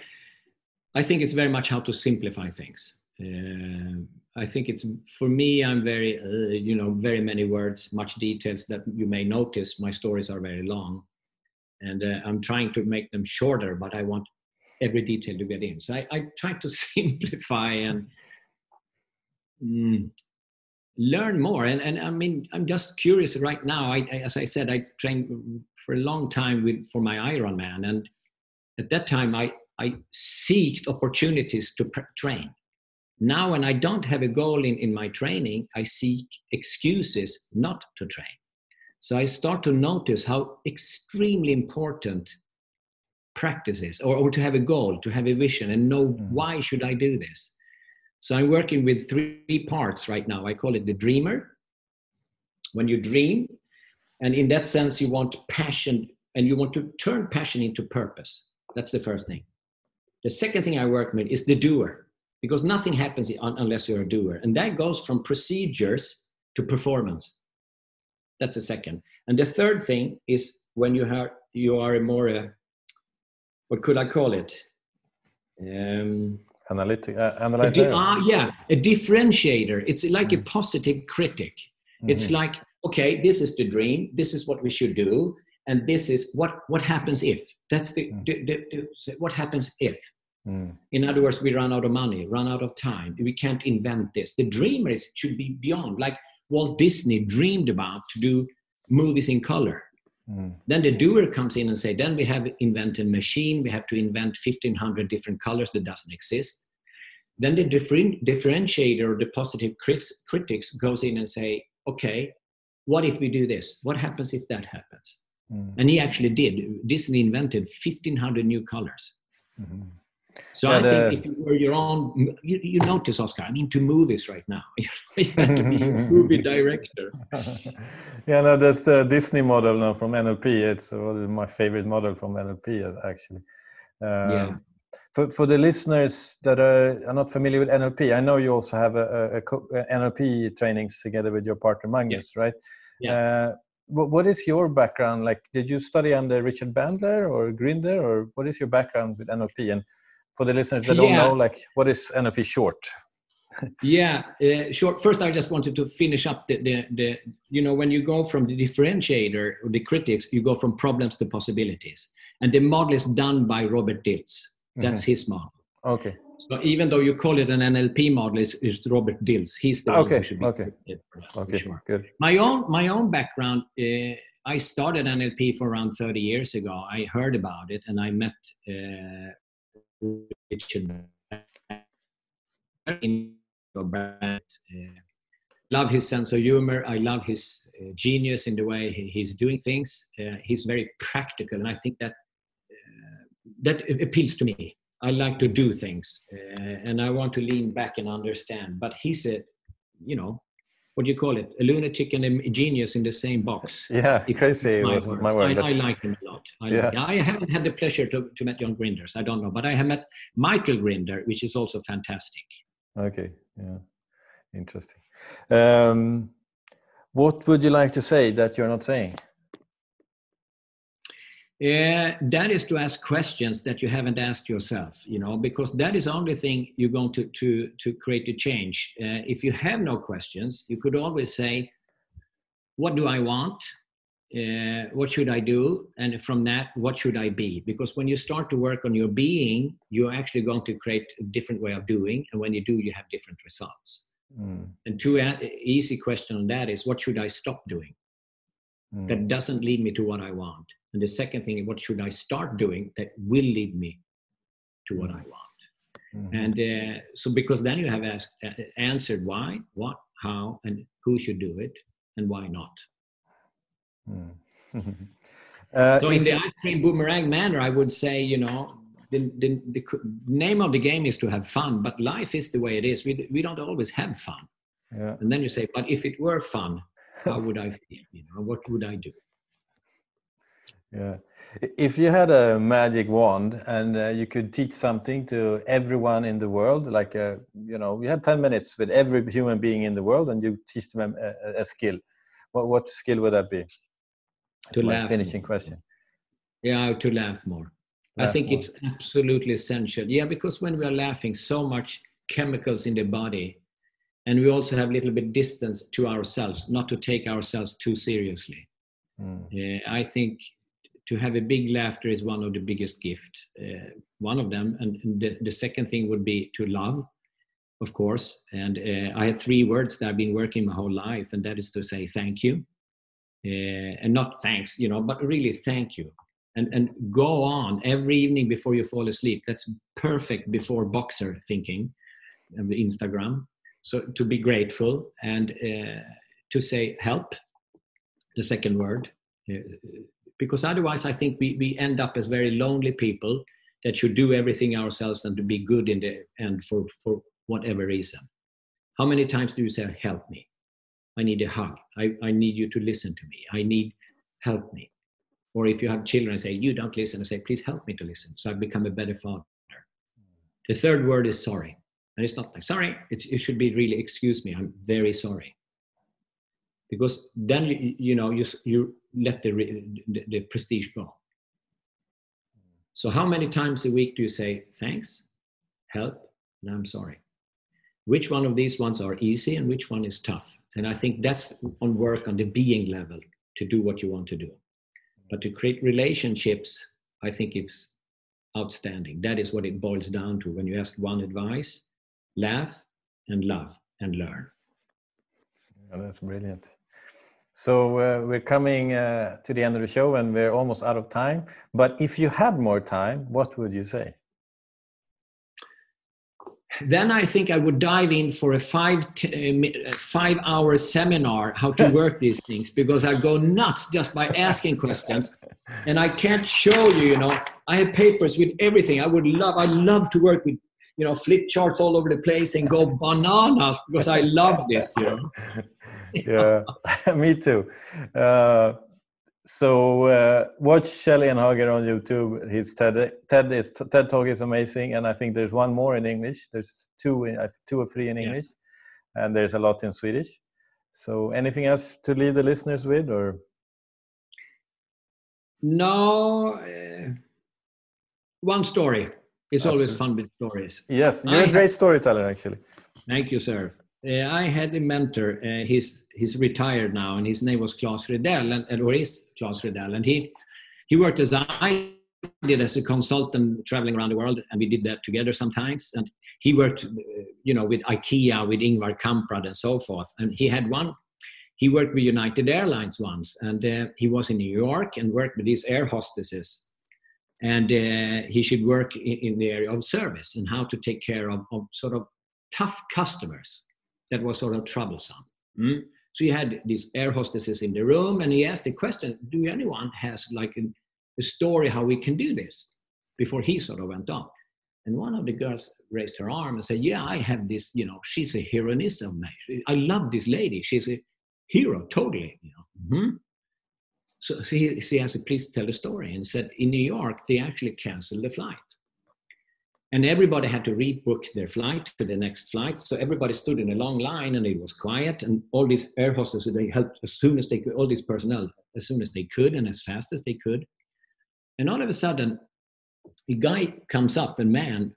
I think it's very much how to simplify things. Uh, I think it's for me. I'm very, uh, you know, very many words, much details that you may notice. My stories are very long, and uh, I'm trying to make them shorter. But I want every detail to get in. So I, I try to simplify and mm, learn more. And and I mean, I'm just curious right now. I, I as I said, I trained for a long time with for my Ironman, and at that time I I seeked opportunities to train. Now when i don't have a goal in, in my training i seek excuses not to train. So i start to notice how extremely important practice is or, or to have a goal to have a vision and know
Mhm.
why should i do this. So i'm working with three parts right now. I call it the dreamer when you dream and in that sense you want passion and you want to turn passion into purpose. That's the first thing the second thing i work with is the doer because nothing happens unless you're a doer and that goes from procedures to performance. That's the second. And the third thing is when you are you are a more uh, what could i call it? Um,
Analytic, uh, analyzer.
ah, yeah a differentiator. It's like a positive critic. It's
Mhm.
like okay this is the dream this is what we should do and this is what what happens if that's the,
Mm.
the, the, the what happens if
Mm.
in other words, we run out of money, run out of time. We can't invent this. The dreamer is, should be beyond, like Walt Disney dreamed about to do movies in color.
Mm.
Then the doer comes in and say, then we have invented machine. We have to invent 1500 different colors that doesn't exist. Then the different, differentiator or the positive critics goes in and say, okay, what if we do this? What happens if that happens?
Mm.
And he actually did. Disney invented 1500 new colors.
Mhm.
So
Yeah,
I think if you were your own, you, you notice, Oscar, I'm into movies right now. you have to be a movie director.
yeah, no, that's the Disney model now from NLP. It's uh, my favorite model from NLP, uh, actually. Um,
Yeah.
For, for the listeners that are, are not familiar with NLP, I know you also have a, a, a NLP trainings together with your partner Magnus, right?
Yeah.
Uh, what, what is your background? Like, did you study under Richard Bandler or Grinder, or what is your background with NLP? And for the listeners that don't know, like, what is NLP short?
Yeah, uh, short. First, I just wanted to finish up the, the, the, you know, when you go from the differentiator or the critics, you go from problems to possibilities. And the model is done by Robert Dilts. That's his model.
Okay.
So even though you call it an NLP model, it's, it's Robert Dilts. He's the one
Okay,
who should be
okay.
credited for that, for
Okay.
sure.
Good.
my own my own background uh, i started nlp for around 30 years ago i heard about it and i met uh, richard uh, love his sense of humor i love his uh, genius in the way he, he's doing things uh, he's very practical and i think that uh, that appeals to me i like to do things uh, and i want to lean back and understand but he's a you know what do you call it? A lunatic and a genius in the same box.
Yeah,
If-
crazy
my
was
words.
my word.
I,
but-
I like him a lot. I,
Yeah.
I haven't had the pleasure to, to meet John Grinders. I don't know, but I have met Michael Grinder, which is also fantastic.
Okay, yeah, interesting. Um, what would you like to say that you're not saying?
Uh, that is to ask questions that you haven't asked yourself, you know, because that is the only thing you're going to to to create a change. Uh, if you have no questions, you could always say, "What do I want? Uh, what should I do?" And from that, what should I be? Because when you start to work on your being, you're actually going to create a different way of doing, and when you do, you have different results.
Mm,
And two a- easy question on that is, what should I stop doing?
mm,
that doesn't lead me to what I want. And the second thing is, what should I start doing that will lead me to what I want?
mhm.
And uh, so, because then you have asked, uh, answered why, what, how, and who should do it, and why not.
Mm. Uh,
So, in the ice cream boomerang manner, I would say, you know, the, the, the name of the game is to have fun, but life is the way it is. We, we don't always have fun. Yeah. And then you say, but if it were fun, how would I feel? You know, what would I do?
Yeah. If you had a magic wand and uh, you could teach something to everyone in the world, like uh, you know, you had ten minutes with every human being in the world, and you teach them a, a skill, what what skill would that be?
That's to laugh.
Finishing more. question.
Yeah, to laugh more. Laugh I think more. it's absolutely essential. Yeah, because when we are laughing, so much chemicals in the body, and we also have a little bit distance to ourselves, not to take ourselves too seriously. Mm. Uh, I think to have a big laughter is one of the biggest gifts. Uh, one of them, and the, the second thing would be to love, of course. And uh, I have three words that I've been working my whole life, and that is to say thank you, uh, and not thanks, you know, but really thank you. And, and go on every evening before you fall asleep. That's perfect before boxer thinking Instagram. So to be grateful and uh, to say help, the second word, uh, because otherwise I think we, we end up as very lonely people that should do everything ourselves and to be good in the end for, for whatever reason. How many times do you say, help me? I need a hug. I, I need you to listen to me. I need help me. Or if you have children, I say, you don't listen, I say, please help me to listen. So I become a better father. The third word is sorry. And it's not like, sorry, it, it should be really, excuse me, I'm very sorry because then you, you know you, you let the, the, the prestige go. So how many times a week do you say thanks help and i'm sorry which one of these ones are easy and which one is tough? And i think that's on work on the being level to do what you want to do. But to create relationships i think it's outstanding. That is what it boils down to when you ask one advice laugh and love and learn.
Oh, that's brilliant. So uh, we're coming uh, to the end of the show and we're almost out of time. But if you had more time, what would you say?
Then I think I would dive in for a five uh, five hour seminar how to work these things because I go nuts just by asking questions, and I can't show you. You know, I have papers with everything. I would love. I love to work with you know flip charts all over the place and go bananas because I love this. You know.
yeah, me too. Uh, so uh, watch and Enhager on YouTube. His TED TED is TED Talk is amazing, and I think there's one more in English. There's two, in, uh, two or three in English, yeah. and there's a lot in Swedish. So, anything else to leave the listeners with, or?
No, uh, one story. It's Absolutely. always fun with stories.
Yes, you're I a great have... storyteller, actually.
Thank you, sir uh, I had a mentor. Uh, he's he's retired now, and his name was Claes Redell, and or is Claes Redell, and he he worked as I did as a consultant traveling around the world, and we did that together sometimes. And he worked, uh, you know, with IKEA, with Ingvar Kamprad, and so forth. And he had one. He worked with United Airlines once, and uh, he was in New York and worked with these air hostesses. And uh, he should work in, in, the area of service and how to take care of, of sort of tough customers that was sort of troublesome. Mm? So you had these air hostesses in the room, and he asked the question, "Do anyone has like a, a story how we can do this?" Before he sort of went on, and one of the girls raised her arm and said, "Yeah, I have this. You know, she's a heroiness of me. I love this lady. She's a hero, totally. You know." Mm-hmm. So, so he, he asked, "Please tell the story." And said, "In New York, they actually canceled the flight." And everybody had to rebook their flight to the next flight. So everybody stood in a long line, and it was quiet. And all these air hostesses they helped as soon as they could, all these personnel as soon as they could and as fast as they could. And all of a sudden, a guy comes up, and man,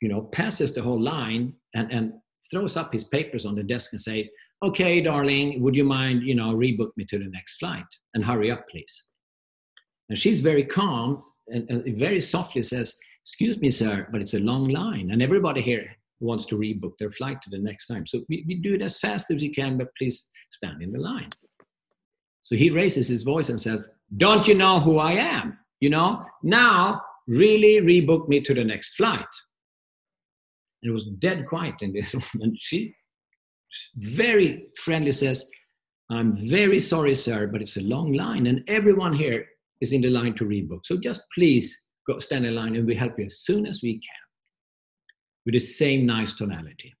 you know, passes the whole line and and throws up his papers on the desk and say, "Okay, darling, would you mind, you know, rebook me to the next flight and hurry up, please." And she's very calm and, and very softly says excuse me, sir, but it's a long line. And everybody here wants to rebook their flight to the next time. So we, we do it as fast as you can, but please stand in the line. So he raises his voice and says, Don't you know who I am? You know, now really rebook me to the next flight. And it was dead quiet in this room. And she very friendly says, I'm very sorry, sir, but it's a long line, and everyone here is in the line to rebook. So just please go stand in line and we help you as soon as we can with the same nice tonality.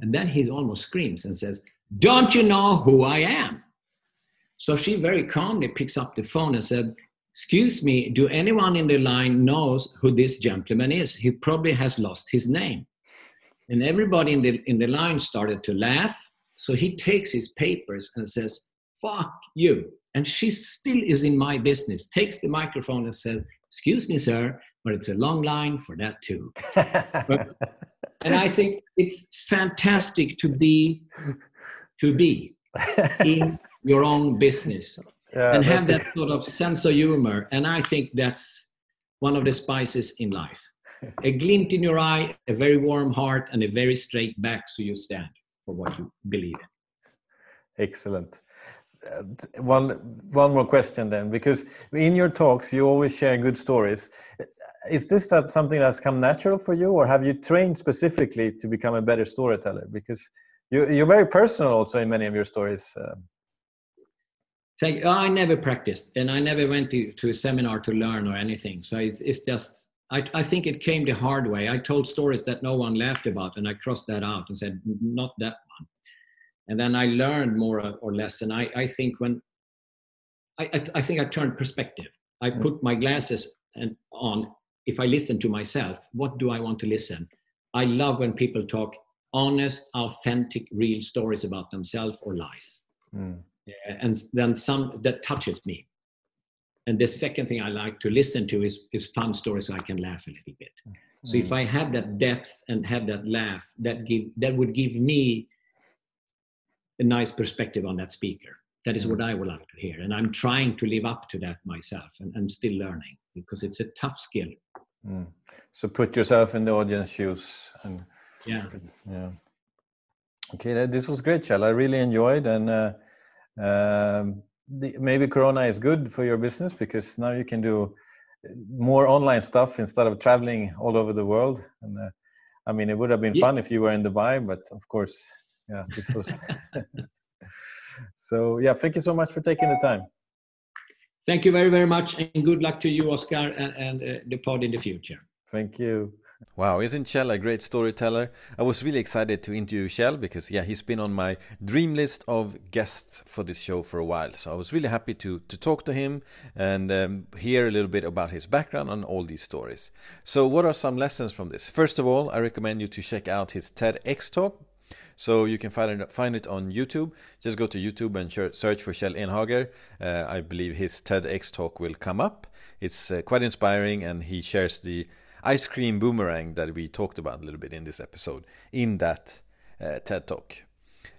And then he almost screams and says, Don't you know who I am? So she very calmly picks up the phone and said, Excuse me, do anyone in the line knows who this gentleman is? He probably has lost his name. And everybody in the, in the line started to laugh. So he takes his papers and says, Fuck you. And she still is in my business, takes the microphone and says, Excuse me, sir, but it's a long line for that too. but, and I think it's fantastic to be to be in your own business yeah, and have that it. sort of sense of humor. And I think that's one of the spices in life. A glint in your eye, a very warm heart, and a very straight back so you stand for what you believe in.
Excellent. Uh, one one more question then, because in your talks you always share good stories. Is this something that's come natural for you, or have you trained specifically to become a better storyteller? Because you, you're very personal also in many of your stories. Uh,
I never practiced and I never went to, to a seminar to learn or anything. So it's, it's just, I, I think it came the hard way. I told stories that no one laughed about and I crossed that out and said, not that one. And then I learned more or less. And I, I think when, I, I, I think I turned perspective. I mm. put my glasses and on. If I listen to myself, what do I want to listen? I love when people talk honest, authentic, real stories about themselves or life. Mm and then some that touches me and the second thing i like to listen to is, is fun stories so i can laugh a little bit mm. so if i have that depth and have that laugh that give that would give me a nice perspective on that speaker that is what i would like to hear and i'm trying to live up to that myself and i'm still learning because it's a tough skill
mm. so put yourself in the audience shoes and
yeah
yeah okay this was great Kjell. i really enjoyed and uh, um, the, maybe Corona is good for your business because now you can do more online stuff instead of traveling all over the world. And uh, I mean, it would have been yeah. fun if you were in Dubai, but of course, yeah, this was. so yeah, thank you so much for taking the time.
Thank you very very much, and good luck to you, Oscar, and, and uh, the pod in the future.
Thank you.
Wow, isn't Kjell a great storyteller? I was really excited to interview Kjell because, yeah, he's been on my dream list of guests for this show for a while. So I was really happy to, to talk to him and um, hear a little bit about his background and all these stories. So, what are some lessons from this? First of all, I recommend you to check out his TEDx talk. So you can find it, find it on YouTube. Just go to YouTube and search for Kjell Enhager. Uh, I believe his TEDx talk will come up. It's uh, quite inspiring, and he shares the ice cream boomerang that we talked about a little bit in this episode in that uh, TED talk.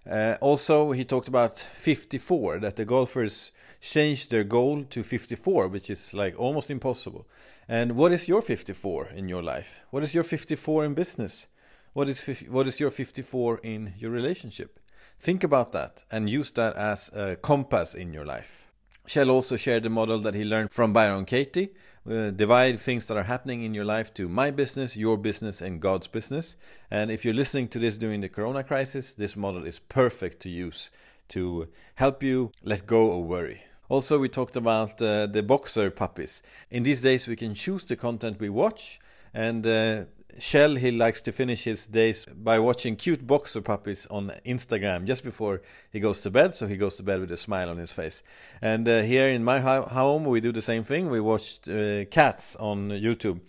Uh, also, he talked about 54, that the golfers changed their goal to 54, which is like almost impossible. And what is your 54 in your life? What is your 54 in business? What is what is your 54 in your relationship? Think about that and use that as a compass in your life. Kjell also shared the model that he learned from Byron Katie, uh, divide things that are happening in your life to my business, your business, and God's business. And if you're listening to this during the corona crisis, this model is perfect to use to help you let go of worry. Also, we talked about uh, the boxer puppies. In these days, we can choose the content we watch, and uh, Kjell, he likes to finish his days by watching cute boxer puppies on Instagram just before he goes to bed. So he goes to bed with a smile on his face. And uh, here in my home, we do the same thing. We watched uh, cats on YouTube.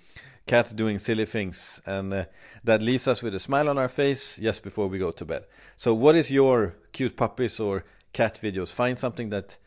Cats doing silly things, and uh, that leaves us with a smile on our face just before we go to bed. So, what is your cute puppies or cat videos? Find something that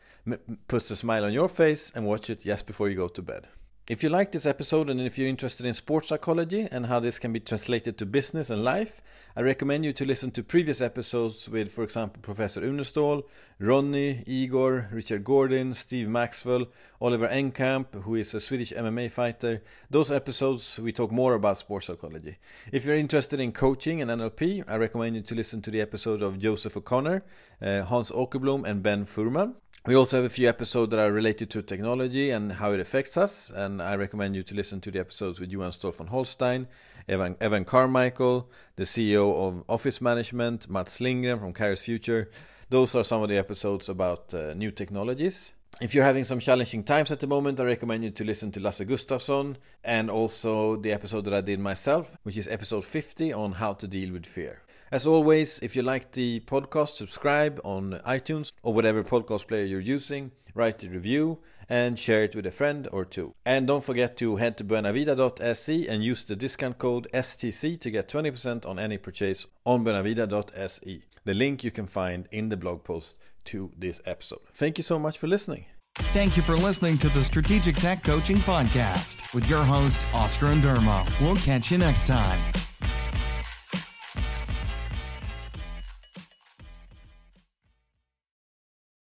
puts a smile on your face and watch it just before you go to bed. If you like this episode and if you're interested in sports psychology and how this can be translated to business and life, I recommend you to listen to previous episodes with, for example, Professor Uneståhl, Ronny, Igor, Richard Gordon, Steve Maxwell, Oliver Enkamp, who is a Swedish MMA fighter. Those episodes, we talk more about sports psychology. If you're interested in coaching and NLP, I recommend you to listen to the episode of Joseph O'Connor, uh, Hans Åkerblom, and Ben Furman. We also have a few episodes that are related to technology and how it affects us, and I recommend you to listen to the episodes with Johan Staël von Holstein, Evan, Evan Carmichael, the CEO of Office Management, Mats Lindgren from Kairos Future. Those are some of the episodes about uh, new technologies. If you're having some challenging times at the moment, I recommend you to listen to Lasse Gustafsson and also the episode that I did myself, which is episode 50 on how to deal with fear. As always, if you like the podcast, subscribe on iTunes or whatever podcast player you're using, write a review, and share it with a friend or two. And don't forget to head to buenavida.se and use the discount code STC to get 20% on any purchase on buenavida.se. The link you can find in the blog post to this episode. Thank you so much for listening.
Thank you for listening to the Strategic Tech Coaching Podcast with your host, Oscar Andermo. We'll catch you next time.